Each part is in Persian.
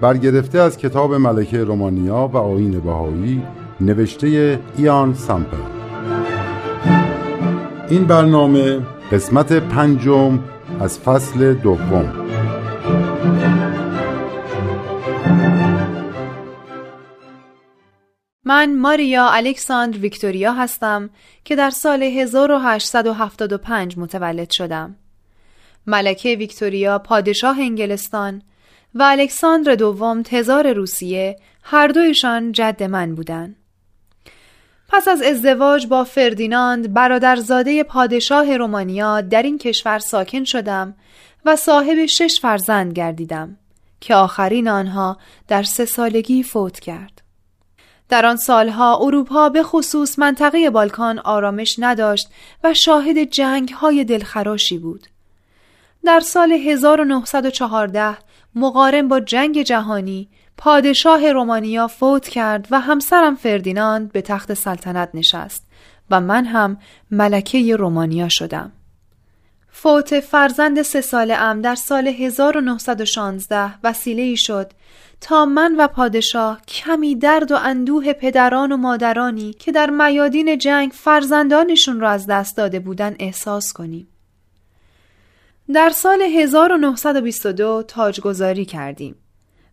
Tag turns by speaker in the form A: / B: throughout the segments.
A: برگرفته از کتاب ملکه رومانیا و آین بهایی نوشته ایان سامپل این برنامه قسمت پنجم از فصل دوم
B: من ماریا الکساندر ویکتوریا هستم که در سال 1875 متولد شدم. ملکه ویکتوریا پادشاه انگلستان و الکساندر دوم تزار روسیه هر دویشان جد من بودند. پس از ازدواج با فردیناند برادرزاده پادشاه رومانیا در این کشور ساکن شدم و صاحب شش فرزند گردیدم که آخرین آنها در سه سالگی فوت کرد. در آن سالها اروپا به خصوص منطقه بالکان آرامش نداشت و شاهد جنگ های دلخراشی بود. در سال 1914 مقارن با جنگ جهانی پادشاه رومانیا فوت کرد و همسرم فردیناند به تخت سلطنت نشست و من هم ملکه رومانیا شدم. فوت فرزند سه ساله ام در سال 1916 وسیله ای شد تا من و پادشاه کمی درد و اندوه پدران و مادرانی که در میادین جنگ فرزندانشون را از دست داده بودن احساس کنیم. در سال 1922 تاجگذاری کردیم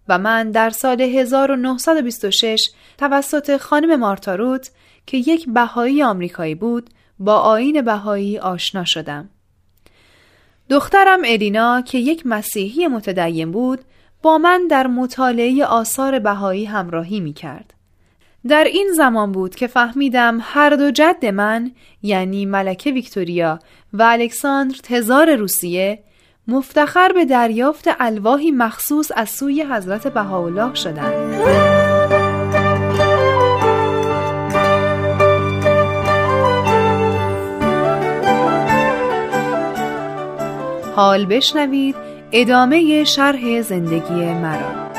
B: و من در سال 1926 توسط خانم مارتاروت که یک بهایی آمریکایی بود با آین بهایی آشنا شدم. دخترم الینا که یک مسیحی متدین بود با من در مطالعه آثار بهایی همراهی می کرد. در این زمان بود که فهمیدم هر دو جد من یعنی ملکه ویکتوریا و الکساندر تزار روسیه مفتخر به دریافت الواحی مخصوص از سوی حضرت بهاءالله شدند. حال بشنوید ادامه شرح زندگی مرا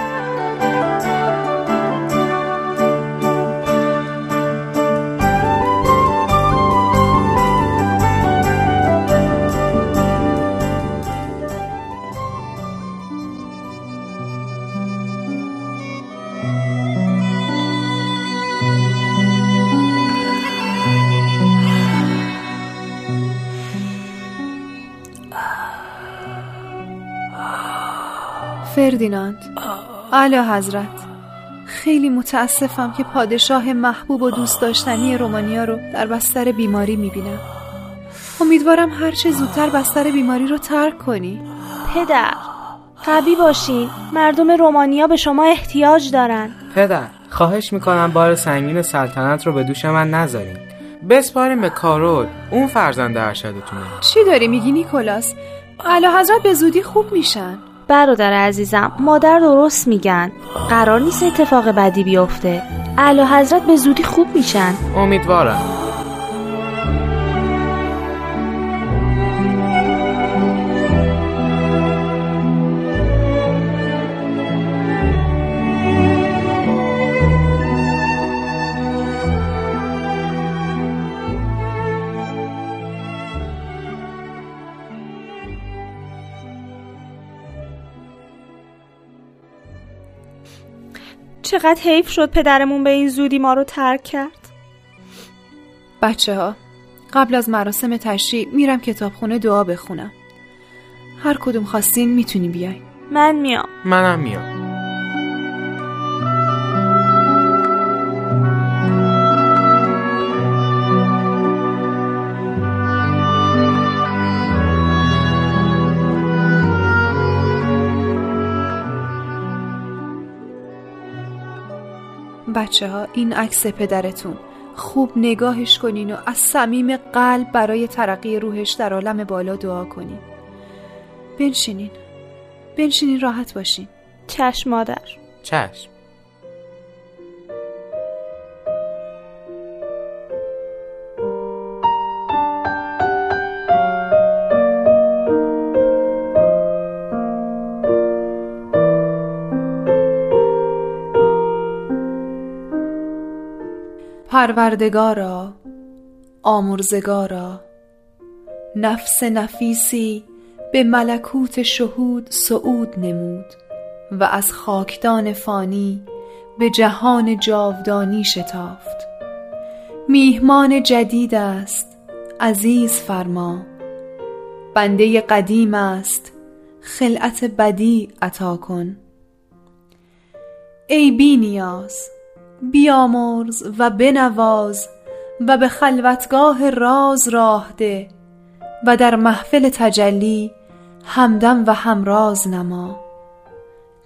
B: فردیناند. اعلی حضرت خیلی متاسفم که پادشاه محبوب و دوست داشتنی رومانیا رو در بستر بیماری می‌بینم. امیدوارم هرچه زودتر بستر بیماری رو ترک کنی.
C: پدر قوی باشین. مردم رومانیا به شما احتیاج دارن.
D: پدر خواهش می‌کنم بار سنگین سلطنت رو به دوش من نذارین. بسپاریم به کارول اون فرزند ارشدتونه.
B: چی داری میگی نیکولاس؟ اعلی حضرت به زودی خوب میشن.
C: برادر عزیزم مادر درست میگن. قرار نیست اتفاق بدی بیفته. اعلی حضرت به زودی خوب میشن.
D: امیدوارم.
C: چقدر حیف شد پدرمون به این زودی ما رو ترک کرد.
B: بچه ها قبل از مراسم تشریع میرم کتابخونه دعا بخونم. هر کدوم خواستین می‌تونی بیاین.
C: من میام.
D: منم میام.
B: بچه ها این عکس پدرتون. خوب نگاهش کنین و از صمیم قلب برای ترقی روحش در عالم بالا دعا کنین. بنشینین. بنشینین راحت باشین.
C: چشم مادر.
D: چشم.
B: پروردگارا آمرزگارا. نفس نفیسی به ملکوت شهود صعود نمود و از خاکدان فانی به جهان جاودانی شتافت. میهمان جدید است عزیز فرما. بنده قدیم است خلعت بدی عطا کن. ای بی نیاز بیامرز و بنواز و به خلوتگاه راز راه ده و در محفل تجلی همدم و همراز نما.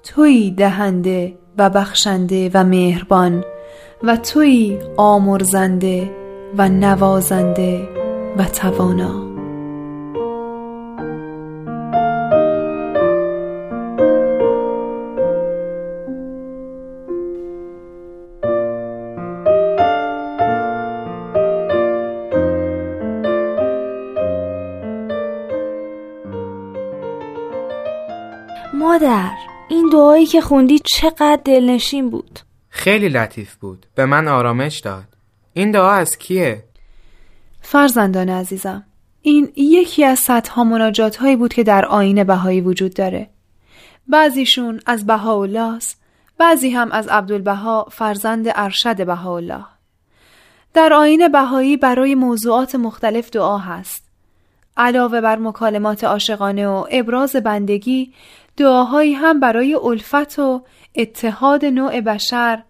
B: توی دهنده و بخشنده و مهربان و توی آمرزنده و نوازنده و توانا.
C: دعایی که خوندی چقدر دلنشین بود.
D: خیلی لطیف بود. به من آرامش داد. این دعا از کیه؟
B: فرزندان عزیزم این یکی از صدها مناجات هایی بود که در آین بهایی وجود داره. بعضیشون از بهاءالله بعضی هم از عبدالبها فرزند ارشد بهاءالله. در آین بهایی برای موضوعات مختلف دعا هست. علاوه بر مکالمات عاشقانه و ابراز بندگی دعاهایی هم برای الفت و اتحاد نوع بشر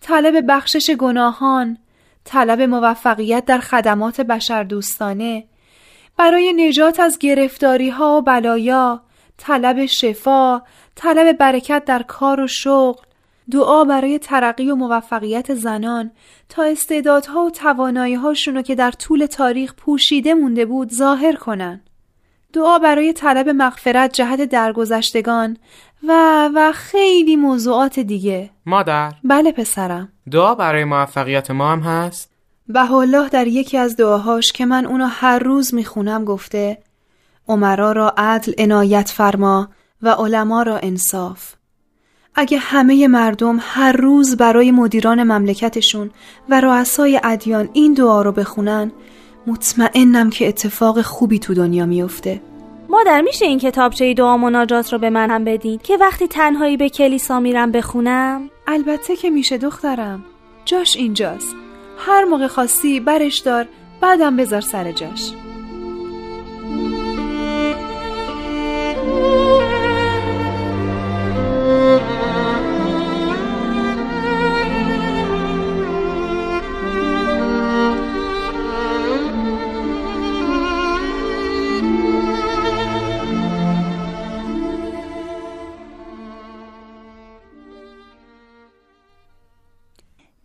B: طلب بخشش گناهان طلب موفقیت در خدمات بشر دوستانه برای نجات از گرفتاری ها و بلایا طلب شفا طلب برکت در کار و شغل دعا برای ترقی و موفقیت زنان تا استعدادها و توانایی هاشونو که در طول تاریخ پوشیده مونده بود ظاهر کنن دعا برای طلب مغفرت جهت درگذشتگان و و خیلی موضوعات دیگه.
D: مادر.
B: بله پسرم.
D: دعا برای موفقیت ما هم هست؟
B: به الله در یکی از دعاهاش که من اونو هر روز می‌خونم گفته عمرا را عدل عنایت فرما و علما را انصاف. اگه همه مردم هر روز برای مدیران مملکتشون و رؤسای ادیان این دعا رو بخونن مطمئنم که اتفاق خوبی تو دنیا میفته
C: مادر میشه این کتابچه دعا مناجات رو به من هم بدین؟ که وقتی تنهایی به کلیسا میرم بخونم؟
B: البته که میشه دخترم. جاش اینجاست. هر موقع خواستی برش دار بعدم بذار سر جاش.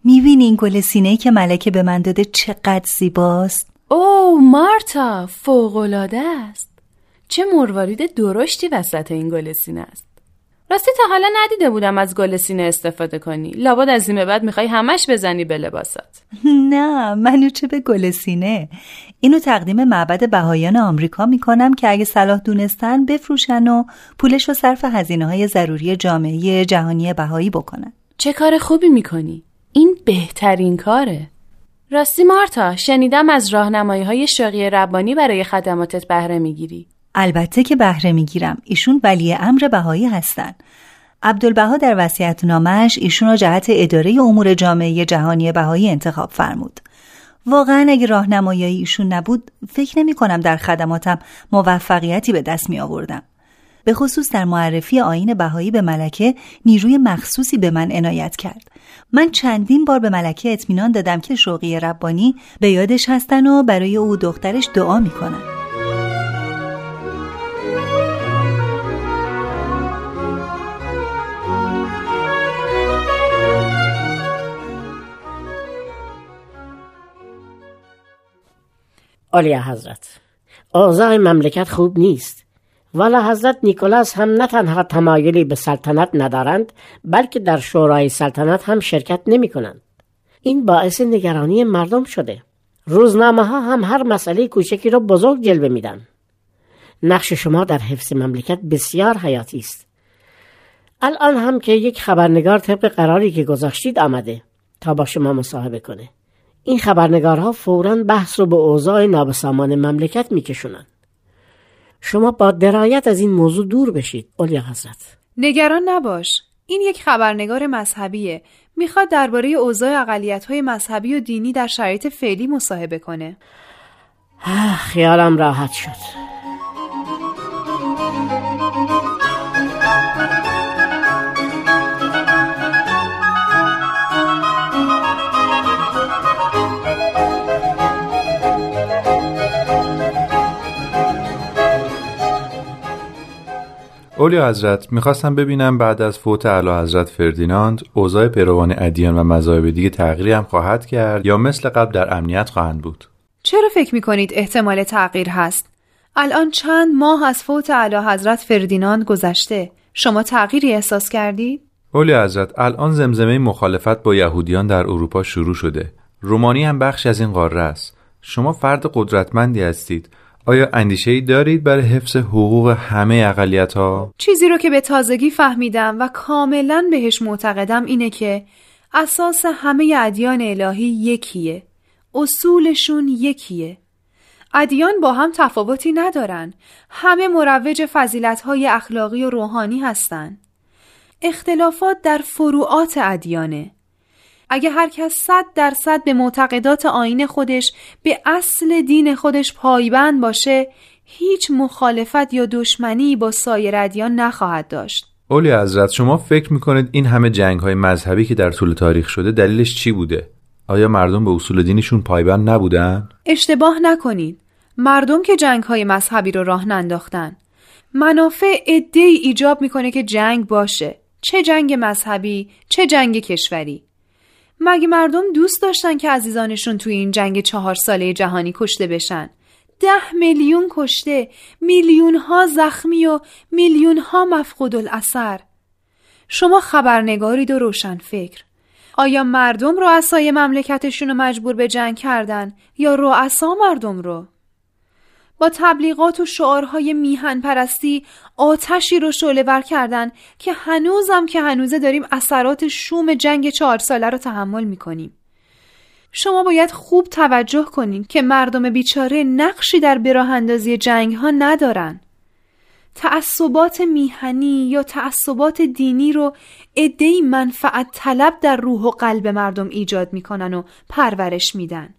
E: می‌بینی این گل سینه که ملکه به من داده چقدر زیباست؟
F: او مارتا فوقالعاده است. چه مروارید درشتی وسط این گل سینه است. راستی تا حالا ندیده بودم از گل سینه استفاده کنی. لابد از این بعد می‌خوای همش بزنی به لباست
E: نه منو چه به گل سینه؟ اینو تقدیم معبد بهایان آمریکا می‌کنم که اگه صلاح دونستن بفروشن و پولش رو صرف هزینه های ضروری جامعه جهانی بهایی بکنن.
F: چه کار خوبی می‌کنی؟ این بهترین کاره. راستی مارتا شنیدم از راهنمایی های شاقی ربانی برای خدماتت بهره می‌گیری.
E: البته که بهره می‌گیرم. ایشون ولی امر بهایی هستن. عبدالبها در وسیعت نامش ایشون را جهت اداره امور جامعه جهانی بهایی انتخاب فرمود. واقعا اگه راهنمایی ایشون نبود فکر نمی کنم در خدماتم موفقیتی به دست می آوردم به خصوص در معرفی آین بهایی به ملکه نیروی مخصوصی به من عنایت کرد. من چندین بار به ملکه اطمینان دادم که شوقی ربانی به یادش هستن و برای او دخترش دعا می‌کنن.
G: عالی حضرت اوضاع مملکت خوب نیست. والا حضرت نیکولاس هم نه تنها تمایلی به سلطنت ندارند بلکه در شورای سلطنت هم شرکت نمی کنند. این باعث نگرانی مردم شده. روزنامه ها هم هر مسئله کوچکی را بزرگ جلوه میدن. نقش شما در حفظ مملکت بسیار حیاتی است. الان هم که یک خبرنگار طبق قراری که گذاشتید آمده تا با شما مصاحبه کنه. این خبرنگارها فورا بحث رو به اوضاع نابسامان مملکت میکشونن شما با درایت از این موضوع دور بشید اولیا حضرت.
B: نگران نباش. این یک خبرنگار مذهبیه. می‌خواد درباره اوضاع های مذهبی و دینی در شرایط فعلی مصاحبه کنه.
G: خیالم راحت شد.
H: اولیا حضرت می‌خواستم ببینم بعد از فوت اعلی حضرت فردیناند اوضاع پیروان ادیان و مذاهب دیگه تغییری هم خواهد کرد یا مثل قبل در امنیت خواهند بود؟
B: چرا فکر می‌کنید احتمال تغییر هست؟ الان چند ماه از فوت اعلی حضرت فردیناند گذشته. شما تغییری احساس کردید؟
H: اولیا حضرت الان زمزمه مخالفت با یهودیان در اروپا شروع شده. رومانی هم بخش از این قاره است. شما فرد قدرتمندی هستید. آیا اندیشه ای دارید برای حفظ حقوق همه اقلیت ها؟
B: چیزی رو که به تازگی فهمیدم و کاملا بهش معتقدم اینه که اساس همه ادیان الهی یکیه اصولشون یکیه ادیان با هم تفاوتی ندارن همه مروج فضیلت های اخلاقی و روحانی هستند. اختلافات در فروعات ادیانه اگه هر کس صد درصد به معتقدات آین خودش به اصل دین خودش پایبند باشه هیچ مخالفت یا دشمنی با سایر ادیان نخواهد داشت.
H: اولی حضرت شما فکر می‌کنید این همه جنگ های مذهبی که در طول تاریخ شده دلیلش چی بوده؟ آیا مردم به اصول دینشون پایبند نبودن؟
B: اشتباه نکنید مردم که جنگ های مذهبی رو راه ننداختن. منافع عده ایجاب می‌کنه که جنگ باشه. چه جنگ مذهبی چه جنگ کشوری. مگه مردم دوست داشتن که عزیزانشون توی این جنگ چهار ساله جهانی کشته بشن؟ ده میلیون کشته میلیون ها زخمی و میلیون ها مفقود الاثر شما خبرنگارید و روشن فکر. آیا مردم رؤسای مملکتشون رو مجبور به جنگ کردن یا رؤسا مردم رو؟ با تبلیغات و شعارهای میهن پرستی آتشی رو شعله ور کردن که هنوزم که هنوزه داریم اثرات شوم جنگ چهار ساله رو تحمل می‌کنیم. شما باید خوب توجه کنین که مردم بیچاره نقشی در براه اندازی جنگ ها ندارن. تعصبات میهنی یا تعصبات دینی رو ادهی منفعت طلب در روح و قلب مردم ایجاد می‌کنن و پرورش میدن.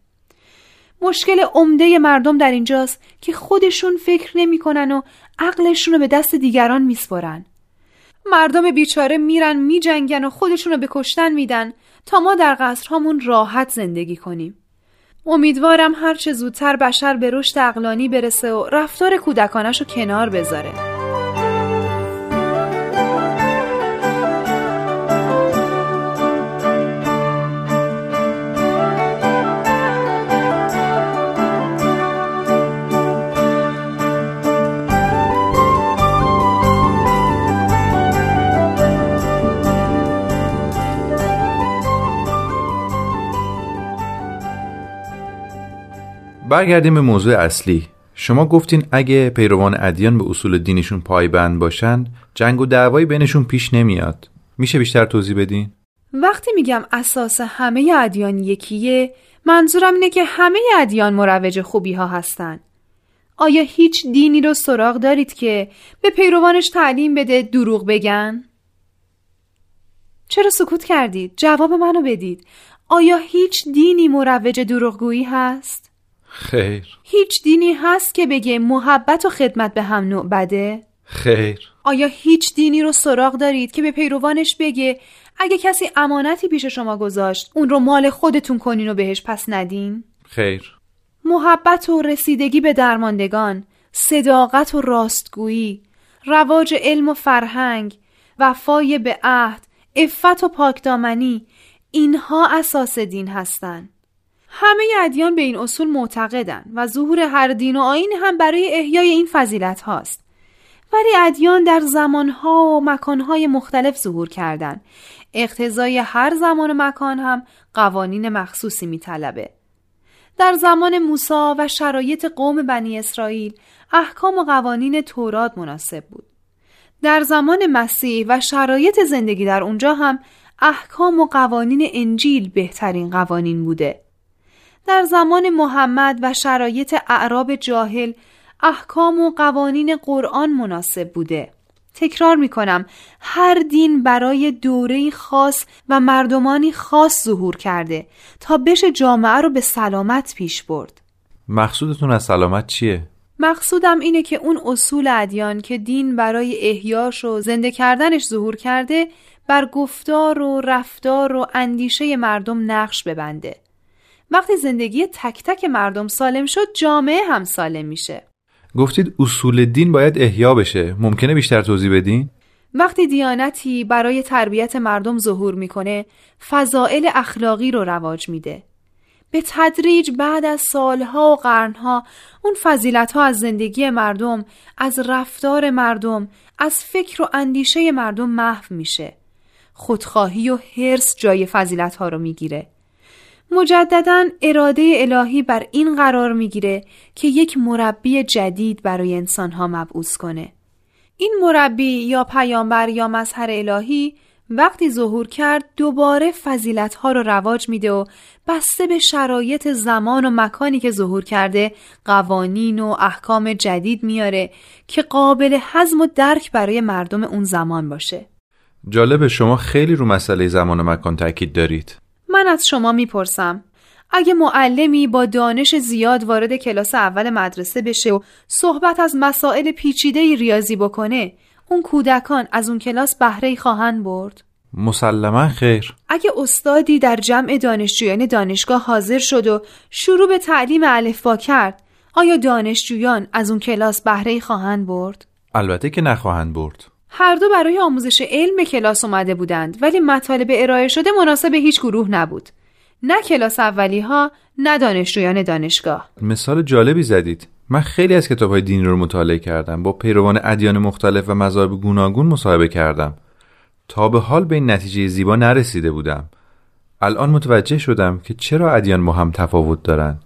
B: مشکل عمده مردم در اینجاست که خودشون فکر نمی‌کنن و عقلشون رو به دست دیگران میسپرن. مردم بیچاره میرن میجنگن و خودشون رو به کشتن میدن تا ما در قصرهامون راحت زندگی کنیم. امیدوارم هرچه زودتر بشر به رشد اقلانی برسه و رفتار کودکانش رو کنار بذاره.
H: برگردیم به موضوع اصلی شما گفتین اگه پیروان ادیان به اصول دینشون پایبند باشن جنگ و دعوایی بینشون پیش نمیاد میشه بیشتر توضیح بدین
B: وقتی میگم اساس همه ادیان یکیه منظورم اینه که همه ادیان مروج خوبی ها هستن آیا هیچ دینی رو سراغ دارید که به پیروانش تعلیم بده دروغ بگن؟ چرا سکوت کردید؟ جواب منو بدید. آیا هیچ دینی مروج دروغگویی هست؟
H: خیر
B: هیچ دینی هست که بگه محبت و خدمت به هم نوع بده؟
H: خیر
B: آیا هیچ دینی رو سراغ دارید که به پیروانش بگه اگه کسی امانتی پیش شما گذاشت اون رو مال خودتون کنین و بهش پس ندین؟
H: خیر
B: محبت و رسیدگی به درماندگان صداقت و راستگویی رواج علم و فرهنگ وفای به عهد افت و پاکدامنی اینها اساس دین هستند همه ادیان به این اصول معتقدن و ظهور هر دین و آین هم برای احیای این فضیلت هاست. ولی ادیان در زمانها و مکانهای مختلف ظهور کردند. اقتضای هر زمان و مکان هم قوانین مخصوصی میطلبه. در زمان موسی و شرایط قوم بنی اسرائیل احکام و قوانین تورات مناسب بود. در زمان مسیح و شرایط زندگی در اونجا هم احکام و قوانین انجیل بهترین قوانین بوده. در زمان محمد و شرایط اعراب جاهل احکام و قوانین قرآن مناسب بوده. تکرار می کنم هر دین برای دوره خاص و مردمانی خاص ظهور کرده تا بشه جامعه رو به سلامت پیش برد.
H: مقصودتون از سلامت چیه؟
B: مقصودم اینه که اون اصول ادیان که دین برای احیاش و زنده کردنش ظهور کرده بر گفتار و رفتار و اندیشه مردم نقش ببنده. وقتی زندگی تک تک مردم سالم شد جامعه هم سالم میشه.
H: گفتید اصول دین باید احیا بشه. ممکنه بیشتر توضیح بدین؟
B: وقتی دیانتی برای تربیت مردم ظهور می‌کنه فضائل اخلاقی رو رواج میده. به تدریج بعد از سالها و قرنها اون فضیلت ها از زندگی مردم از رفتار مردم از فکر و اندیشه مردم محو میشه. خودخواهی و حرس جای فضیلت ها رو می‌گیره. مجددا اراده الهی بر این قرار می‌گیره که یک مربی جدید برای انسانها مبعوث کنه. این مربی یا پیامبر یا مظهر الهی وقتی ظهور کرد دوباره فضیلت ها رو رواج میده و بسته به شرایط زمان و مکانی که ظهور کرده قوانین و احکام جدید میاره که قابل حزم و درک برای مردم اون زمان باشه.
H: جالب شما خیلی رو مسئله زمان و مکان تاکید دارید.
B: من از شما می‌پرسم اگه معلمی با دانش زیاد وارد کلاس اول مدرسه بشه و صحبت از مسائل پیچیده ریاضی بکنه اون کودکان از اون کلاس بهره خواهند برد؟
H: مسلما خیر.
B: اگه استادی در جمع دانشجویان دانشگاه حاضر شد و شروع به تعلیم الفبا کرد آیا دانشجویان از اون کلاس بهره خواهند برد؟
H: البته که نخواهند برد.
B: هر دو برای آموزش علم کلاس اومده بودند ولی مطالب ارائه شده مناسب هیچ گروه نبود. نه کلاس اولی ها نه دانشجویان دانشگاه.
H: مثال جالبی زدید. من خیلی از کتاب های دینی رو مطالعه کردم با پیروان ادیان مختلف و مذاهب گوناگون مصاحبه کردم. تا به حال به این نتیجه زیبا نرسیده بودم. الان متوجه شدم که چرا ادیان با هم تفاوت دارن.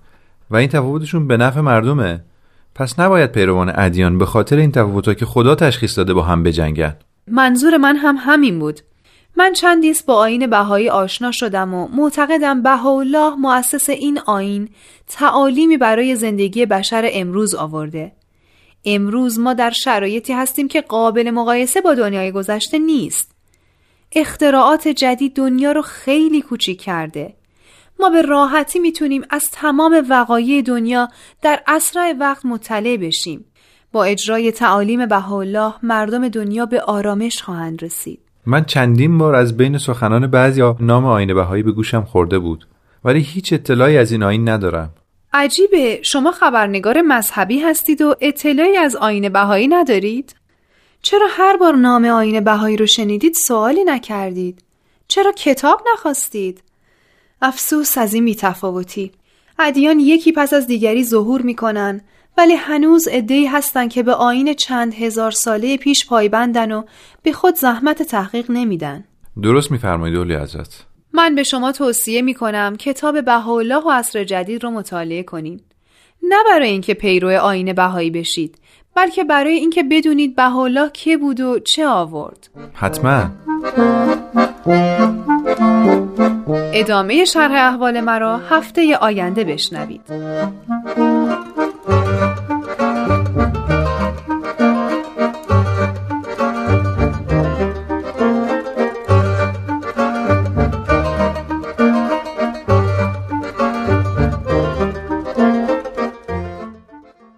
H: و این تفاوتشون به نفع مردمه. پس نباید پیروان ادیان به خاطر این تفاوت‌ها که خدا تشخیص داده با هم بجنگن
B: منظور من هم همین بود. من چندیست با آین بهایی آشنا شدم و معتقدم بهاءالله مؤسس این آین تعالیمی برای زندگی بشر امروز آورده. امروز ما در شرایطی هستیم که قابل مقایسه با دنیای گذشته نیست. اختراعات جدید دنیا رو خیلی کوچیک کرده. ما به راحتی می‌تونیم از تمام وقایع دنیا در اسرع وقت مطلع بشیم. با اجرای تعالیم بهاءالله مردم دنیا به آرامش خواهند رسید.
H: من چندین بار از بین سخنان بعضی نام آین بهایی به گوشم خورده بود ولی هیچ اطلاعی از این آین ندارم.
B: عجیبه شما خبرنگار مذهبی هستید و اطلاعی از آین بهایی ندارید؟ چرا هر بار نام آین بهایی رو شنیدید سوالی نکردید؟ چرا کتاب نخواستید؟ افسوس از این بیتفاوتی. ادیان یکی پس از دیگری ظهور می‌کنن ولی هنوز عدهای هستن که به آین چند هزار ساله پیش پایبندن و به خود زحمت تحقیق نمیدن.
H: درست میفرمایید اولی حضرت.
B: من به شما توصیه می‌کنم کتاب بهاءالله و عصر جدید رو مطالعه کنید نه برای اینکه پیرو آین بهایی بشید بلکه برای اینکه بدونید بهاءالله که بود و چه آورد.
H: حتما.
B: ادامه شرح احوال مرا هفته آینده بشنوید.